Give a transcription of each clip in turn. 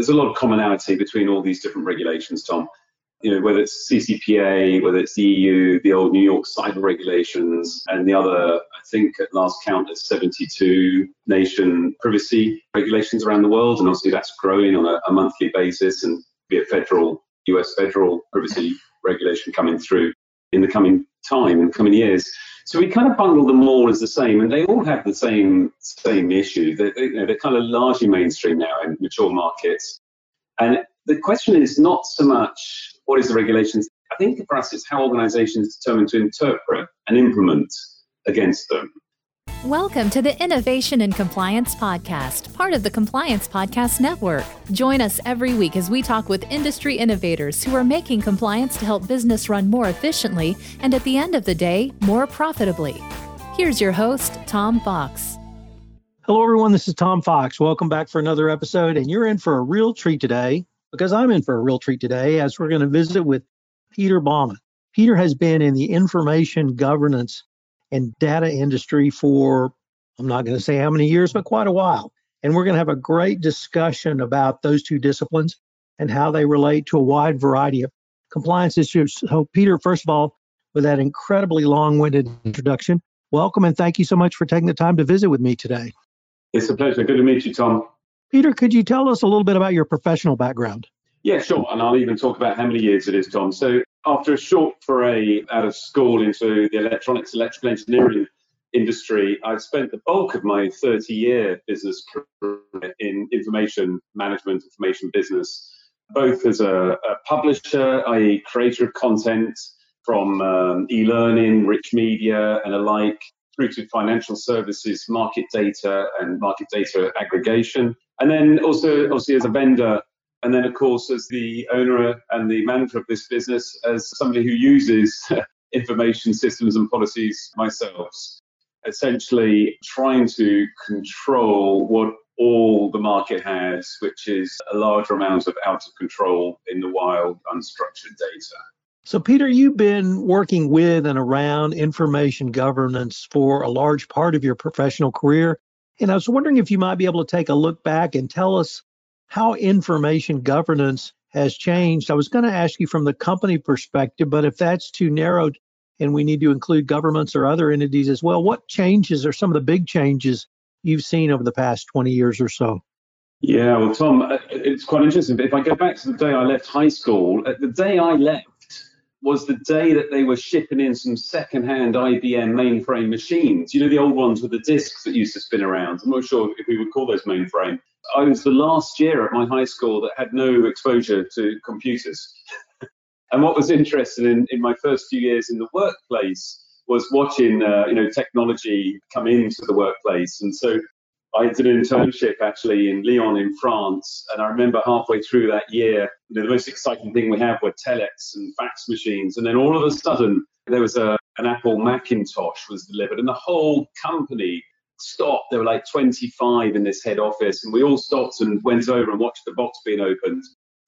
there's a lot of commonality between all these different regulations, Tom. You know, whether it's CCPA, whether it's the EU, the old New York cyber regulations, and the other, I think at last count, there's 72 nation privacy regulations around the world. And obviously that's growing on a, a monthly basis and be a federal, US federal privacy regulation coming through in the coming time, in the coming years. So we kind of bundle them all as the same, and they all have the same same issue. They, they, you know, they're kind of largely mainstream now in mature markets. And the question is not so much what is the regulations. I think for us, it's how organisations determine to interpret and implement against them. Welcome to the Innovation and Compliance Podcast, part of the Compliance Podcast Network. Join us every week as we talk with industry innovators who are making compliance to help business run more efficiently and at the end of the day, more profitably. Here's your host, Tom Fox. Hello, everyone. This is Tom Fox. Welcome back for another episode. And you're in for a real treat today because I'm in for a real treat today as we're going to visit with Peter Baumann. Peter has been in the information governance and data industry for, I'm not going to say how many years, but quite a while. And we're going to have a great discussion about those two disciplines and how they relate to a wide variety of compliance issues. So, Peter, first of all, with that incredibly long winded introduction, welcome and thank you so much for taking the time to visit with me today. It's a pleasure. Good to meet you, Tom. Peter, could you tell us a little bit about your professional background? Yeah, sure. And I'll even talk about how many years it is, Tom. So, after a short foray out of school into the electronics, electrical engineering industry, I spent the bulk of my 30 year business career in information management, information business, both as a, a publisher, i.e., creator of content from um, e learning, rich media, and alike, through to financial services, market data, and market data aggregation. And then also, obviously, as a vendor and then, of course, as the owner and the manager of this business, as somebody who uses information systems and policies myself, essentially trying to control what all the market has, which is a large amount of out of control in the wild, unstructured data. So, Peter, you've been working with and around information governance for a large part of your professional career. And I was wondering if you might be able to take a look back and tell us how information governance has changed. I was going to ask you from the company perspective, but if that's too narrow and we need to include governments or other entities as well, what changes are some of the big changes you've seen over the past 20 years or so? Yeah, well, Tom, uh, it's quite interesting. If I go back to the day I left high school, uh, the day I left was the day that they were shipping in some second-hand IBM mainframe machines. You know, the old ones with the disks that used to spin around. I'm not sure if we would call those mainframe. I was the last year at my high school that had no exposure to computers. and what was interesting in, in my first few years in the workplace was watching, uh, you know, technology come into the workplace. And so I did an internship actually in Lyon in France, and I remember halfway through that year, you know, the most exciting thing we had were telex and fax machines, and then all of a sudden there was a an Apple Macintosh was delivered, and the whole company stopped. There were like 25 in this head office, and we all stopped and went over and watched the box being opened.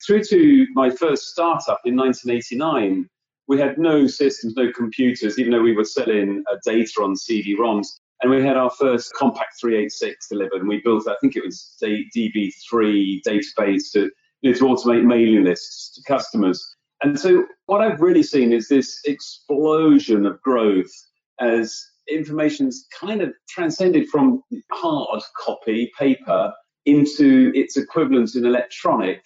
Through to my first startup in 1989, we had no systems, no computers, even though we were selling uh, data on CD-ROMs. And we had our first Compaq 386 delivered, and we built, I think it was a DB3 database to, you know, to automate mailing lists to customers. And so what I've really seen is this explosion of growth as information's kind of transcended from hard copy paper into its equivalent in electronic.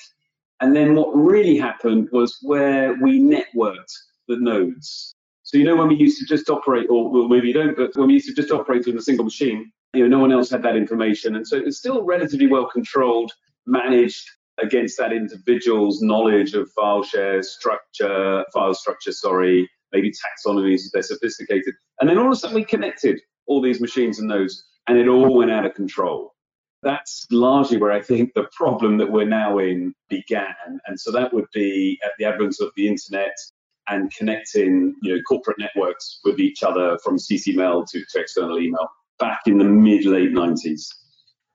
And then what really happened was where we networked the nodes. So you know when we used to just operate, or well, maybe you don't, but when we used to just operate in a single machine, you know, no one else had that information, and so it's still relatively well controlled, managed against that individual's knowledge of file share structure, file structure, sorry, maybe taxonomies if they're sophisticated. And then all of a sudden we connected all these machines and nodes, and it all went out of control. That's largely where I think the problem that we're now in began. And so that would be at the advent of the internet and connecting you know, corporate networks with each other from CCMail to, to external email back in the mid late 90s.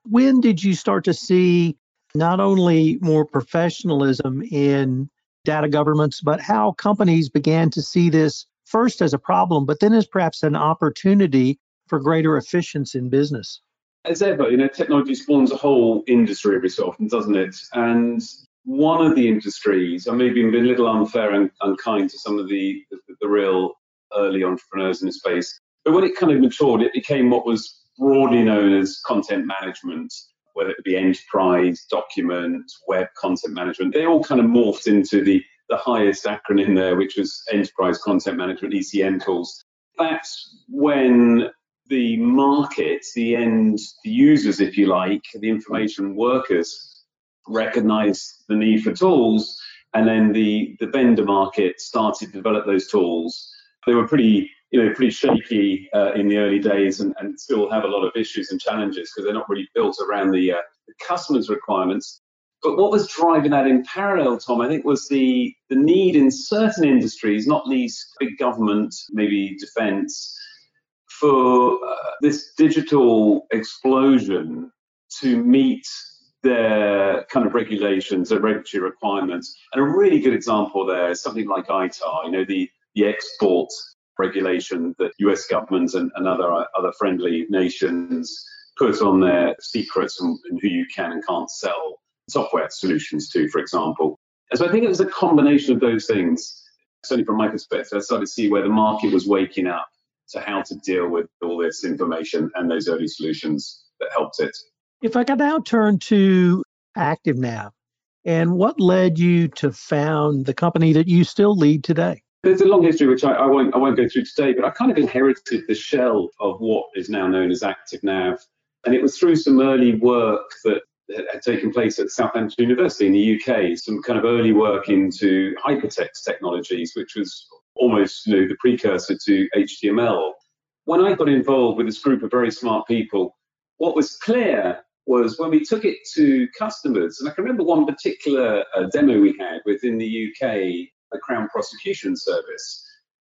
When did you start to see not only more professionalism in data governance, but how companies began to see this first as a problem, but then as perhaps an opportunity for greater efficiency in business. as ever, you know, technology spawns a whole industry every so often, doesn't it? And one of the industries, I may be a little unfair and unkind to some of the, the, the real early entrepreneurs in the space, but when it kind of matured, it became what was broadly known as content management, whether it be enterprise, document, web content management. They all kind of morphed into the, the highest acronym there, which was enterprise content management, ECM tools. That's when the market, the end the users, if you like, the information workers recognized the need for tools, and then the, the vendor market started to develop those tools. They were pretty you know, pretty shaky uh, in the early days and, and, still have a lot of issues and challenges because they're not really built around the, uh, the customer's requirements. But what was driving that in parallel, Tom, I think was the, the need in certain industries, not least big government, maybe defense, for uh, this digital explosion to meet their kind of regulations, their regulatory requirements. And a really good example there is something like ITAR, you know, the, the export regulation that US governments and, and other, other friendly nations put on their secrets and, and who you can and can't sell software solutions to, for example. And so I think it was a combination of those things, certainly from my perspective, I started to see where the market was waking up to how to deal with all this information and those early solutions that helped it. If I could now turn to ActiveNav, and what led you to found the company that you still lead today? There's a long history which I, I, won't I won't go through today, but I kind of inherited the shell of what is now known as ActiveNav, and it was through some early work that had taken place at Southampton University in the UK, some kind of early work into hypertext technologies, which was almost you know, the precursor to HTML. When I got involved with this group of very smart people, what was clear was when we took it to customers, and I can remember one particular uh, demo we had within the UK the Crown Prosecution Service.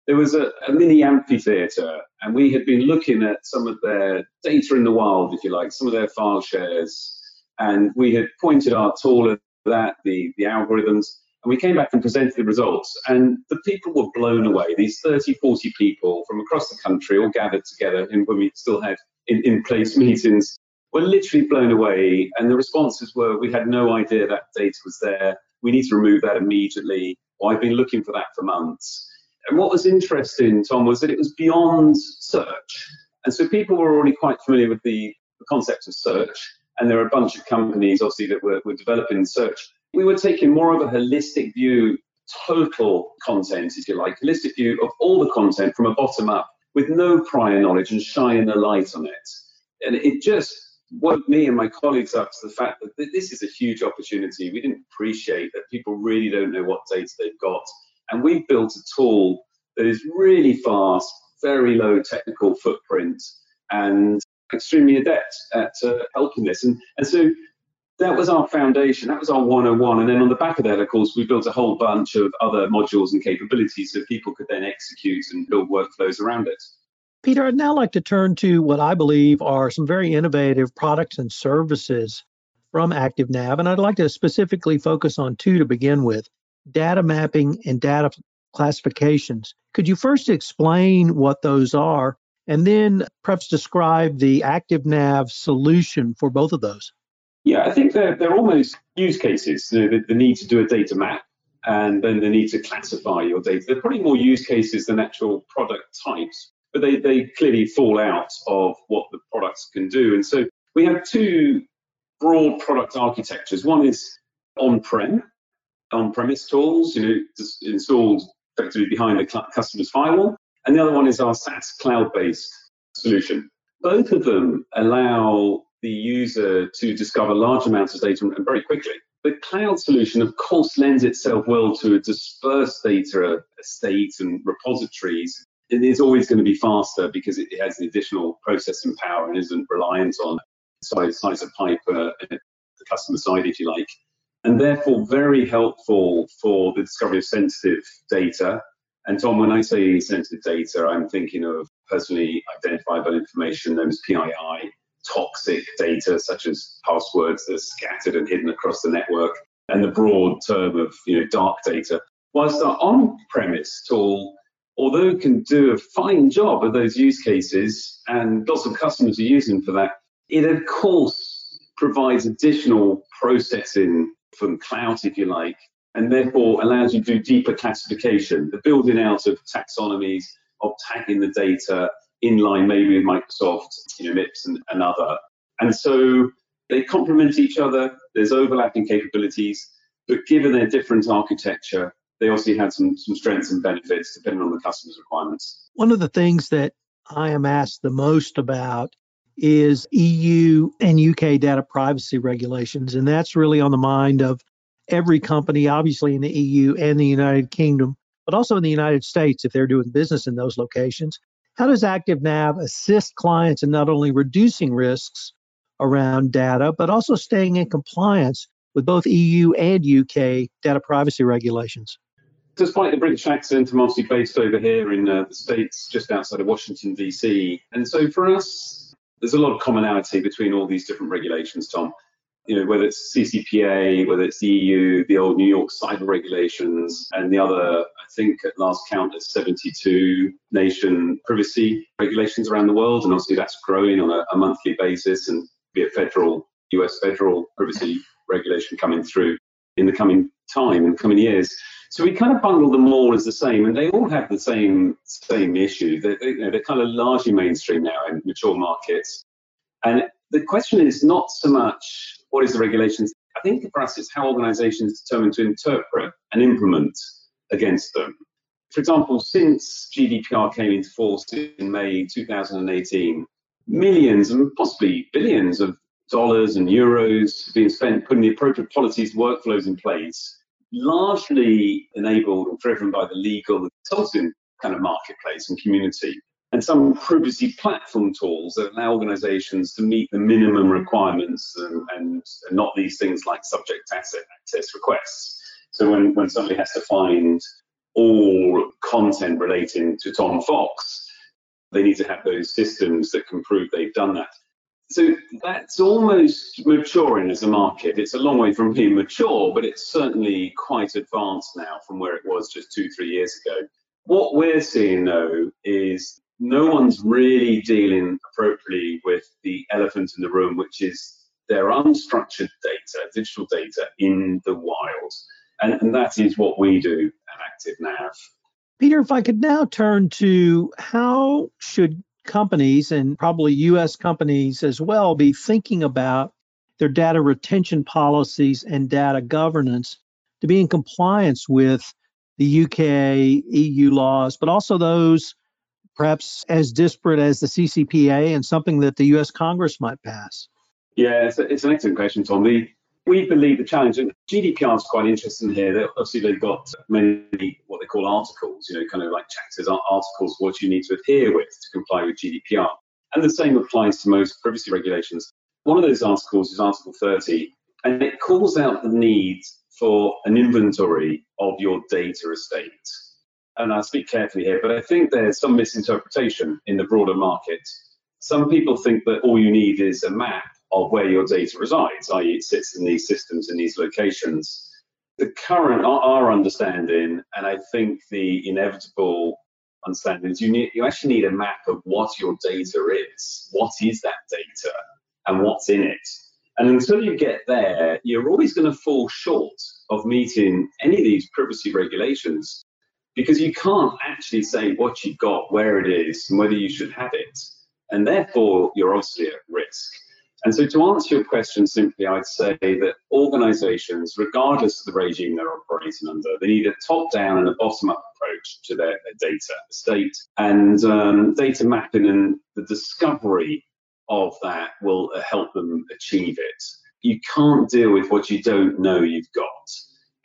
There was a, a mini amphitheatre, and we had been looking at some of their data in the wild, if you like, some of their file shares, and we had pointed our tool at that, the, the algorithms, and we came back and presented the results. And the people were blown away. These 30, 40 people from across the country all gathered together in, when we still had in, in place meetings were literally blown away. And the responses were, we had no idea that data was there. We need to remove that immediately. Well, I've been looking for that for months. And what was interesting, Tom, was that it was beyond search. And so people were already quite familiar with the, the concept of search. And there are a bunch of companies, obviously, that were, were developing search. We were taking more of a holistic view, total content, if you like, holistic view of all the content from a bottom up with no prior knowledge and shining a light on it. And it just woke me and my colleagues up to the fact that this is a huge opportunity. We didn't appreciate that people really don't know what data they've got. And we've built a tool that is really fast, very low technical footprint, and extremely adept at uh, helping this. And, and so that was our foundation. That was our 101. And then on the back of that, of course, we built a whole bunch of other modules and capabilities so people could then execute and build workflows around it. Peter, I'd now like to turn to what I believe are some very innovative products and services from ActiveNav, and I'd like to specifically focus on two to begin with data mapping and data classifications. Could you first explain what those are and then perhaps describe the ActiveNav solution for both of those? Yeah, I think they're, they're almost use cases. the, the need to do a data map and then the need to classify your data. They're probably more use cases than actual product types but they, they clearly fall out of what the products can do. And so we have two broad product architectures. One is on-prem, on-premise tools, you know, installed effectively behind the customer's firewall. And the other one is our SaaS cloud-based solution. Both of them allow the user to discover large amounts of data very quickly. The cloud solution, of course, lends itself well to a dispersed data estate and repositories it is always going to be faster because it has the additional processing power and isn't reliant on size, size of pipe uh, the customer side, if you like. And therefore, very helpful for the discovery of sensitive data. And Tom, when I say sensitive data, I'm thinking of personally identifiable information known as PII, toxic data such as passwords that are scattered and hidden across the network, and the broad term of you know dark data. Whilst our on-premise tool although it can do a fine job of those use cases and lots of customers are using for that, it of course provides additional processing from cloud, if you like, and therefore allows you to do deeper classification, the building out of taxonomies, of tagging the data in line maybe with Microsoft, you know, MIPS and, and other. And so they complement each other. There's overlapping capabilities, but given their different architecture, they obviously had some, some strengths and benefits depending on the customer's requirements. One of the things that I am asked the most about is EU and UK data privacy regulations. And that's really on the mind of every company, obviously in the EU and the United Kingdom, but also in the United States if they're doing business in those locations. How does ActiveNav assist clients in not only reducing risks around data, but also staying in compliance with both EU and UK data privacy regulations? Despite the British accent, I'm obviously based over here in uh, the States, just outside of Washington, D.C. And so for us, there's a lot of commonality between all these different regulations, Tom. You know, whether it's CCPA, whether it's the EU, the old New York cyber regulations, and the other, I think at last count, there's 72 nation privacy regulations around the world. And obviously that's growing on a, a monthly basis and be a federal, US federal privacy regulation coming through in the coming time, in the coming years. So we kind of bundle them all as the same, and they all have the same same issue. They're, you know, they're kind of largely mainstream now in mature markets. And the question is not so much what is the regulations. I think for us, it's how organisations determine to interpret and implement against them. For example, since GDPR came into force in May 2018, millions and possibly billions of dollars and euros being spent putting the appropriate policies workflows in place largely enabled or driven by the legal consulting kind of marketplace and community. And some privacy platform tools that allow organizations to meet the minimum requirements and, and, and not these things like subject asset access requests. So when, when somebody has to find all content relating to Tom Fox, they need to have those systems that can prove they've done that so that's almost maturing as a market. It's a long way from being mature, but it's certainly quite advanced now from where it was just two, three years ago. What we're seeing though is no one's really dealing appropriately with the elephant in the room, which is their unstructured data, digital data in the wild. And, and that is what we do at ActiveNav. Peter, if I could now turn to how should companies and probably US companies as well be thinking about their data retention policies and data governance to be in compliance with the UK EU laws, but also those perhaps as disparate as the CCPA and something that the US Congress might pass? Yeah, it's, it's an excellent question, Tom. The, we believe the challenge, and GDPR is quite interesting here. That obviously, they've got many what they call articles, you know, kind of like chapters, articles, what you need to adhere with to comply with GDPR. And the same applies to most privacy regulations. One of those articles is Article 30, and it calls out the need for an inventory of your data estate. And I speak carefully here, but I think there's some misinterpretation in the broader market. Some people think that all you need is a map of where your data resides, i.e., it sits in these systems in these locations. The current, our understanding, and I think the inevitable understanding is you need, you actually need a map of what your data is. What is that data, and what's in it? And until you get there, you're always going to fall short of meeting any of these privacy regulations because you can't actually say what you've got, where it is, and whether you should have it. And therefore, you're obviously at risk. And so, to answer your question simply, I'd say that organizations, regardless of the regime they're operating under, they need a top down and a bottom up approach to their, their data estate. And um, data mapping and the discovery of that will help them achieve it. You can't deal with what you don't know you've got.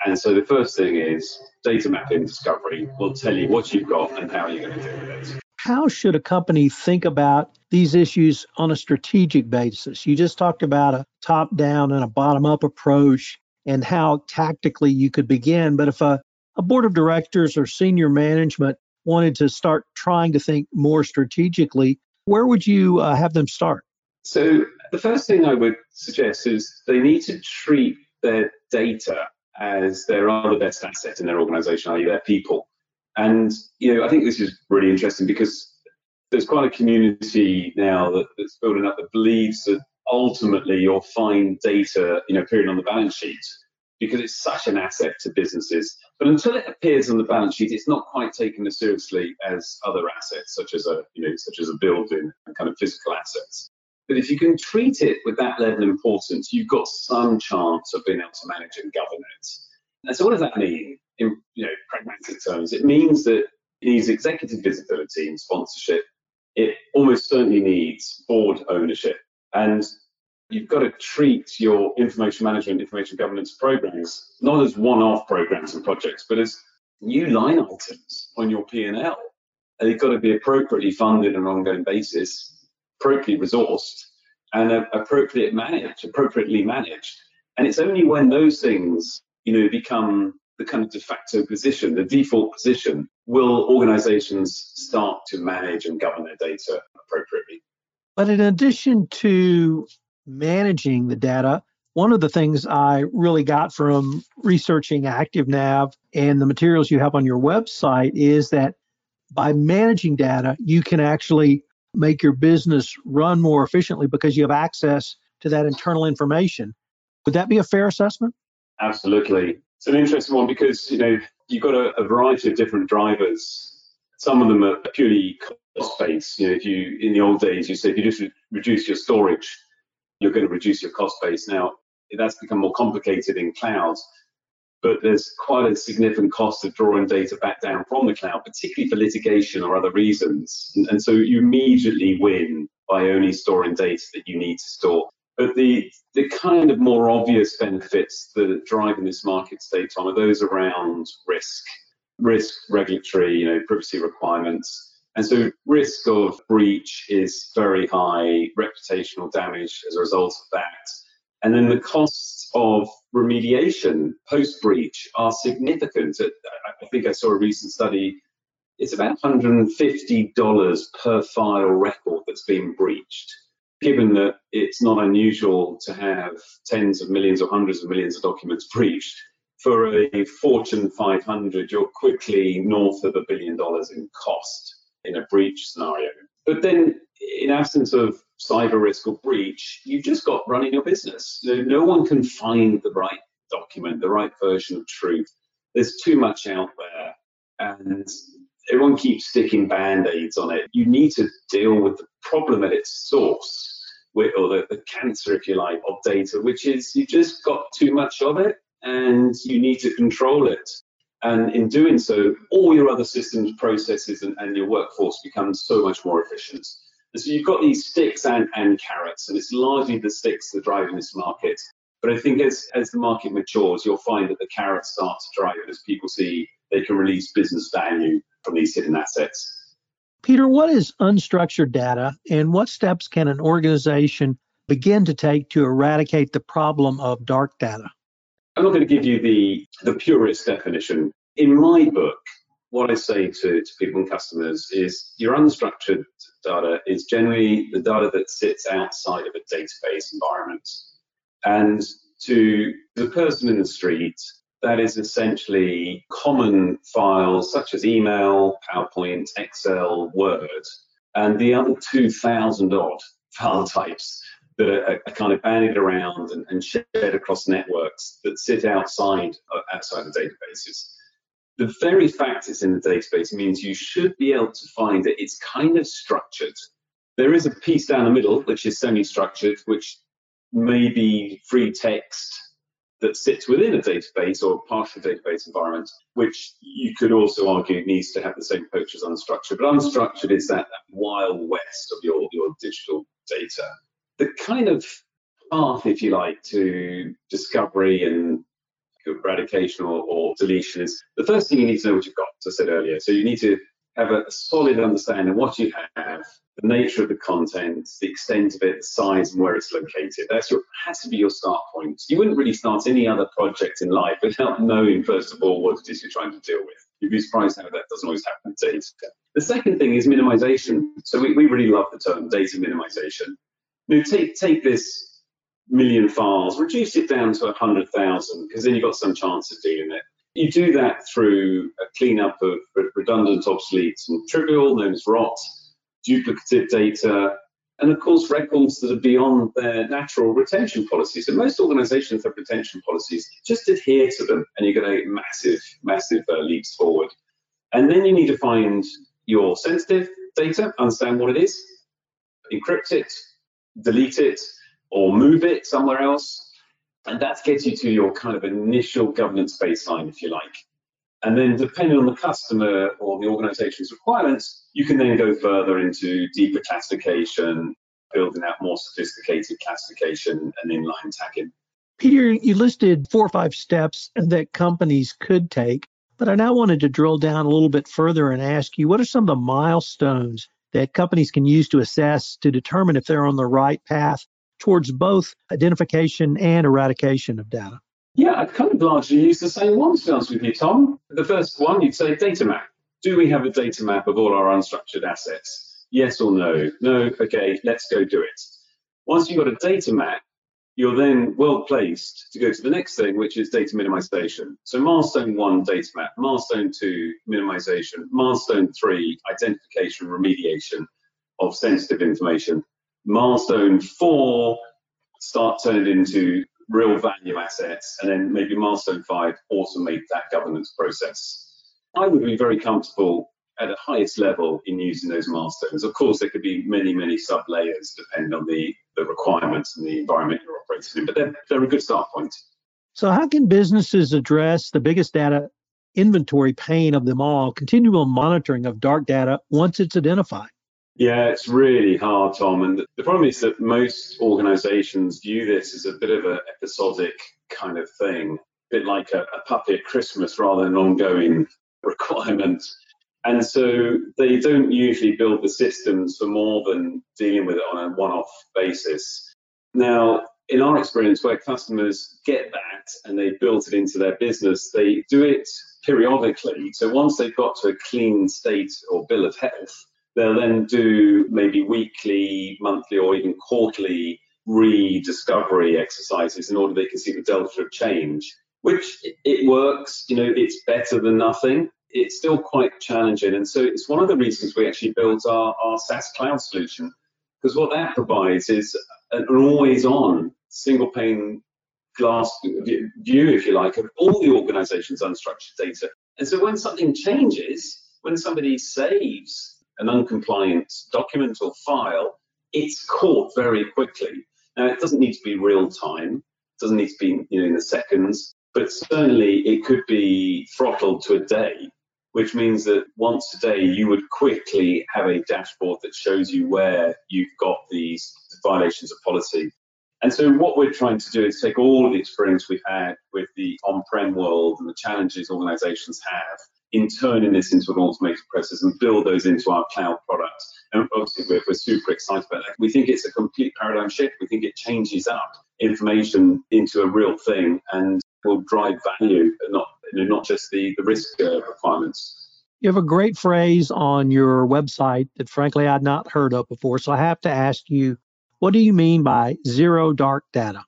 And so, the first thing is data mapping discovery will tell you what you've got and how you're going to deal with it how should a company think about these issues on a strategic basis? You just talked about a top down and a bottom up approach and how tactically you could begin. But if a, a board of directors or senior management wanted to start trying to think more strategically, where would you uh, have them start? So, the first thing I would suggest is they need to treat their data as their other best asset in their organization, i.e., their people. And you know, I think this is really interesting because there's quite a community now that, that's building up that believes that ultimately you'll find data, you know, appearing on the balance sheet because it's such an asset to businesses. But until it appears on the balance sheet, it's not quite taken as seriously as other assets, such as a, you know, such as a building and kind of physical assets. But if you can treat it with that level of importance, you've got some chance of being able to manage and govern it. And so what does that mean in you know pragmatic terms? It means that it needs executive visibility and sponsorship. It almost certainly needs board ownership. And you've got to treat your information management, information governance programs not as one-off programs and projects, but as new line items on your P&L. And they've got to be appropriately funded on an ongoing basis, appropriately resourced, and appropriately managed, appropriately managed. And it's only when those things, you know, become the kind of de facto position, the default position, will organizations start to manage and govern their data appropriately. But in addition to managing the data, one of the things I really got from researching ActiveNav and the materials you have on your website is that by managing data, you can actually make your business run more efficiently because you have access to that internal information. Would that be a fair assessment? Absolutely. It's an interesting one because you know you've got a, a variety of different drivers. Some of them are purely cost based. You know, if you in the old days you said if you just re- reduce your storage, you're going to reduce your cost base. Now that's become more complicated in clouds, but there's quite a significant cost of drawing data back down from the cloud, particularly for litigation or other reasons. And, and so you immediately win by only storing data that you need to store. But the the kind of more obvious benefits that are driving this market state Tom, are those around risk, risk, regulatory, you know, privacy requirements. And so risk of breach is very high, reputational damage as a result of that. And then the costs of remediation post breach are significant. I think I saw a recent study. It's about $150 per file record that's been breached given that it's not unusual to have tens of millions or hundreds of millions of documents breached, for a Fortune 500, you're quickly north of a billion dollars in cost in a breach scenario. But then, in absence of cyber risk or breach, you've just got running your business. No one can find the right document, the right version of truth. There's too much out there, and everyone keeps sticking band aids on it. You need to deal with the problem at its source or the, the cancer, if you like, of data, which is you just got too much of it and you need to control it. And in doing so, all your other systems, processes, and, and your workforce becomes so much more efficient. And so you've got these sticks and, and carrots, and it's largely the sticks that are driving this market. But I think as, as the market matures, you'll find that the carrots start to drive as people see they can release business value from these hidden assets. Peter, what is unstructured data and what steps can an organization begin to take to eradicate the problem of dark data? I'm not going to give you the, the purest definition. In my book, what I say to, to people and customers is your unstructured data is generally the data that sits outside of a database environment. And to the person in the street, that is essentially common files such as email, PowerPoint, Excel, Word, and the other 2,000 odd file types that are, are, kind of bandied around and, and, shared across networks that sit outside uh, outside the databases. The very fact it's in the database means you should be able to find that it's kind of structured. There is a piece down the middle which is semi-structured, which may be free text that sits within a database or partial database environment, which you could also argue needs to have the same approach as unstructured. But unstructured is that, that wild west of your, your digital data. The kind of path, if you like, to discovery and eradication or, or, deletion is the first thing you need to know what you've got, as I said earlier. So you need to have a solid understanding of what you have, the nature of the content, the extent of it, the size, and where it's located. That's your has to be your start point. You wouldn't really start any other project in life without knowing, first of all, what it is you're trying to deal with. You'd be surprised how that doesn't always happen in data. The second thing is minimization. So we, we really love the term data minimization. Take take this million files, reduce it down to 100,000, because then you've got some chance of dealing it. You do that through a cleanup of redundant, obsolete, and trivial, known as ROT, duplicative data, and of course records that are beyond their natural retention policies. So most organizations have retention policies. Just adhere to them and you're going to get massive, massive uh, leaps forward. And then you need to find your sensitive data, understand what it is, encrypt it, delete it, or move it somewhere else. And that gets you to your kind of initial governance baseline, if you like. And then, depending on the customer or the organization's requirements, you can then go further into deeper classification, building out more sophisticated classification and inline tagging. Peter, you listed four or five steps that companies could take, but I now wanted to drill down a little bit further and ask you what are some of the milestones that companies can use to assess to determine if they're on the right path towards both identification and eradication of data? Yeah, I'd kind of largely use the same ones, to be honest with you, Tom. The first one, you'd say data map. Do we have a data map of all our unstructured assets? Yes or no? No, okay, let's go do it. Once you've got a data map, you're then well placed to go to the next thing, which is data minimization. So milestone one, data map. Milestone two, minimization. Milestone three, identification, remediation of sensitive information. Milestone four, start turning into real value assets, and then maybe milestone five, automate that governance process. I would be very comfortable at the highest level in using those milestones. Of course, there could be many, many sub layers depending on the, the requirements and the environment you're operating in, but they're, they're a good start point. So, how can businesses address the biggest data inventory pain of them all, continual monitoring of dark data once it's identified? Yeah, it's really hard, Tom. And the problem is that most organizations view this as a bit of an episodic kind of thing, a bit like a, a puppy at Christmas rather than an ongoing requirement. And so they don't usually build the systems for more than dealing with it on a one off basis. Now, in our experience, where customers get that and they built it into their business, they do it periodically. So once they've got to a clean state or bill of health, They'll then do maybe weekly, monthly, or even quarterly rediscovery exercises in order they can see the delta of change, which it works. You know, it's better than nothing. It's still quite challenging. And so it's one of the reasons we actually built our, our SaaS cloud solution, because what that provides is an always on single pane glass view, if you like, of all the organization's unstructured data. And so when something changes, when somebody saves an uncompliant document or file, it's caught very quickly. Now, it doesn't need to be real time, it doesn't need to be you know, in the seconds, but certainly it could be throttled to a day, which means that once a day you would quickly have a dashboard that shows you where you've got these violations of policy. And so, what we're trying to do is take all of the experience we've had with the on prem world and the challenges organizations have in turning this into an automated process and build those into our cloud products. And obviously, we're, we're super excited about that. We think it's a complete paradigm shift. We think it changes up information into a real thing and will drive value, not you know, not just the the risk uh, requirements. You have a great phrase on your website that, frankly, I'd not heard of before. So I have to ask you, what do you mean by zero dark data?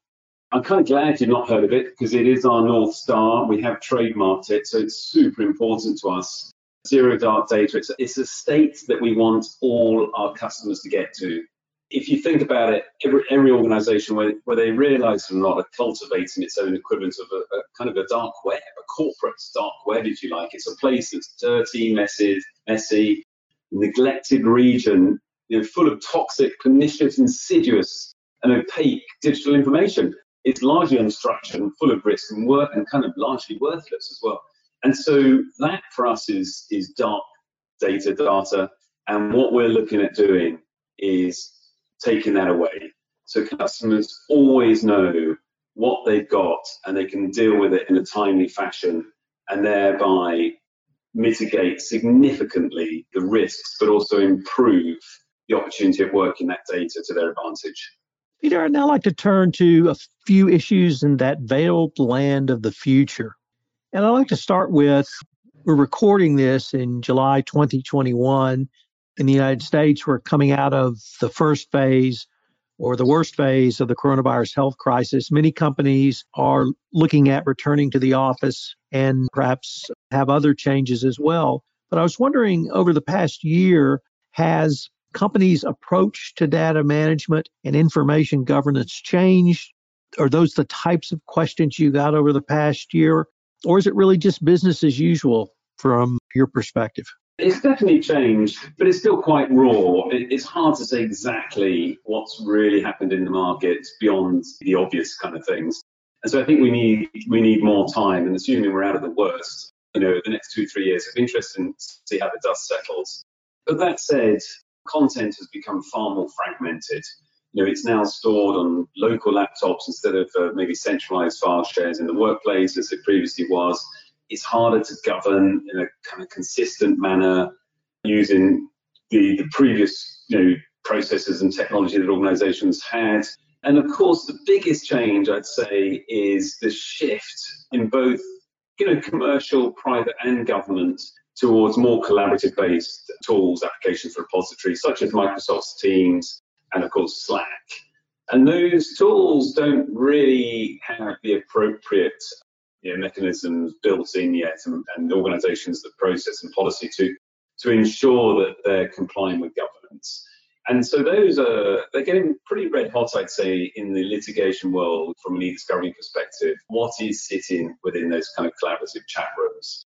I'm kind of glad you've not heard of it because it is our North Star. We have trademarked it, so it's super important to us. Zero dark data, it's, it's a state that we want all our customers to get to. If you think about it, every, every organization, where, they realize or not, are cultivating its own equivalent of a, a kind of a dark web, a corporate dark web, if you like. It's a place that's dirty, messy, messy, neglected region, you know, full of toxic, pernicious, insidious, and opaque digital information it's largely unstructured and full of risk and work and kind of largely worthless as well. And so that for us is is dark data data. And what we're looking at doing is taking that away. So customers always know what they've got and they can deal with it in a timely fashion and thereby mitigate significantly the risks, but also improve the opportunity of working that data to their advantage. Peter, I'd now like to turn to a few issues in that veiled land of the future. And I'd like to start with we're recording this in July 2021 in the United States. We're coming out of the first phase or the worst phase of the coronavirus health crisis. Many companies are looking at returning to the office and perhaps have other changes as well. But I was wondering over the past year, has companies' approach to data management and information governance changed? Are those the types of questions you got over the past year? Or is it really just business as usual from your perspective? It's definitely changed, but it's still quite raw. It's hard to say exactly what's really happened in the market beyond the obvious kind of things. And so I think we need we need more time. And assuming we're out of the worst, you know, the next two three years, it'll be interesting to see how the dust settles. But that said, content has become far more fragmented. You know, it's now stored on local laptops instead of uh, maybe centralized file shares in the workplace as it previously was it's harder to govern in a kind of consistent manner using the, the previous you know, processes and technology that organizations had. And of course, the biggest change I'd say is the shift in both you know, commercial, private, and government towards more collaborative based tools, applications, repositories such as Microsoft's Teams and, of course, Slack. And those tools don't really have the appropriate you know, mechanisms built in yet and, and organizations that process and policy to to ensure that they're complying with governance. And so those are they're getting pretty red hot, I'd say, in the litigation world from an e-discovery perspective. What is sitting within those kind of collaborative chat rooms?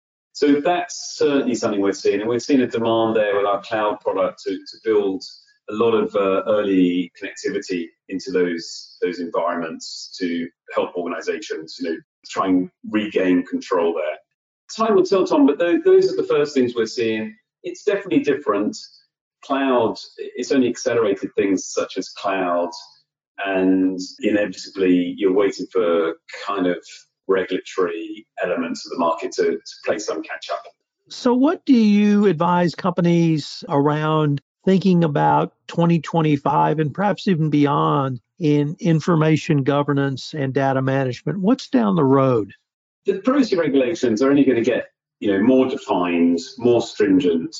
So that's certainly something we're seeing, and we're seeing a demand there with our cloud product to, to build a lot of uh, early connectivity into those those environments to help organizations, you know, try and regain control there. Time will tell, Tom, but th- those are the first things we're seeing. It's definitely different. Cloud, it's only accelerated things such as cloud, and inevitably you're waiting for kind of regulatory elements of the market to, to play some catch up. So, what do you advise companies around thinking about 2025 and perhaps even beyond in information governance and data management? What's down the road? The privacy regulations are only going to get you know more defined, more stringent,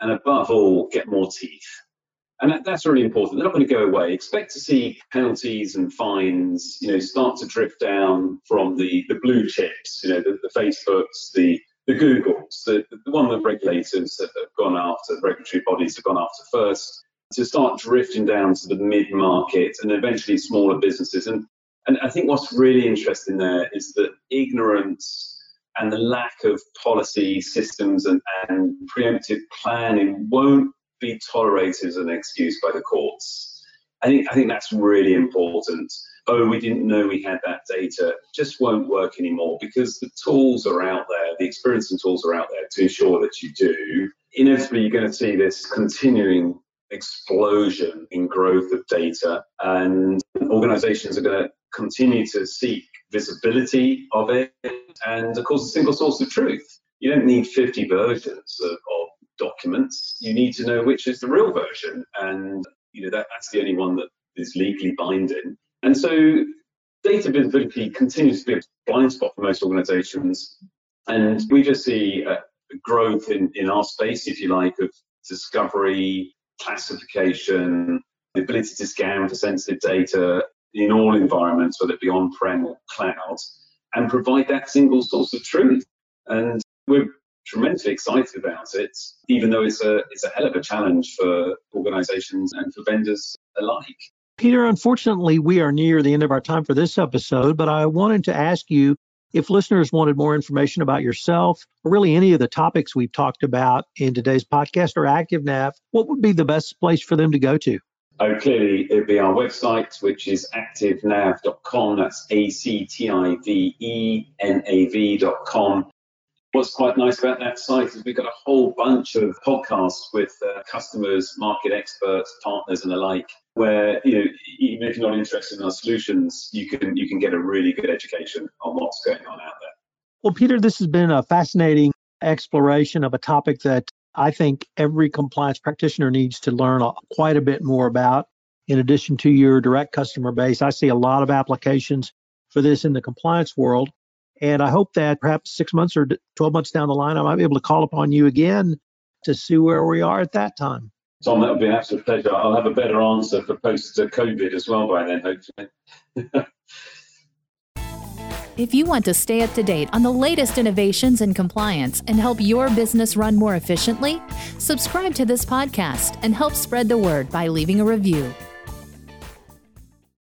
and above all, get more teeth. And that, that's really important. They're not going to go away. Expect to see penalties and fines, you know, start to drift down from the, the blue chips, you know, the, the Facebooks, the the Googles, the, the one the regulators that have gone after, the regulatory bodies have gone after first, to start drifting down to the mid market and eventually smaller businesses. And, and I think what's really interesting there is that ignorance and the lack of policy systems and, and preemptive planning won't be tolerated as an excuse by the courts. I think I think that's really important oh, we didn't know we had that data, just won't work anymore because the tools are out there, the experience and tools are out there to ensure that you do. Inevitably, you're going to see this continuing explosion in growth of data, and organizations are going to continue to seek visibility of it and, of course, a single source of truth. You don't need 50 versions of, of documents. You need to know which is the real version, and you know that, that's the only one that is legally binding. And so data visibility continues to be a blind spot for most organizations. And we just see a growth in, in our space, if you like, of discovery, classification, the ability to scan for sensitive data in all environments, whether it be on-prem or cloud, and provide that single source of truth. And we're tremendously excited about it, even though it's a it's a hell of a challenge for organizations and for vendors alike. Peter, unfortunately, we are near the end of our time for this episode, but I wanted to ask you if listeners wanted more information about yourself, or really any of the topics we've talked about in today's podcast or ActiveNav, what would be the best place for them to go to? Oh, clearly, it'd be our website, which is activenav.com. That's A C T I V E N A V.com. What's quite nice about that site is we've got a whole bunch of podcasts with uh, customers, market experts, partners, and the like, where you know even if you're not interested in our solutions, you can you can get a really good education on what's going on out there. Well, Peter, this has been a fascinating exploration of a topic that I think every compliance practitioner needs to learn quite a bit more about. In addition to your direct customer base, I see a lot of applications for this in the compliance world. And I hope that perhaps six months or 12 months down the line, I might be able to call upon you again to see where we are at that time. Tom, that would be an absolute pleasure. I'll have a better answer for post uh, COVID as well by then, hopefully. If you want to stay up to date on the latest innovations in compliance and help your business run more efficiently, subscribe to this podcast and help spread the word by leaving a review.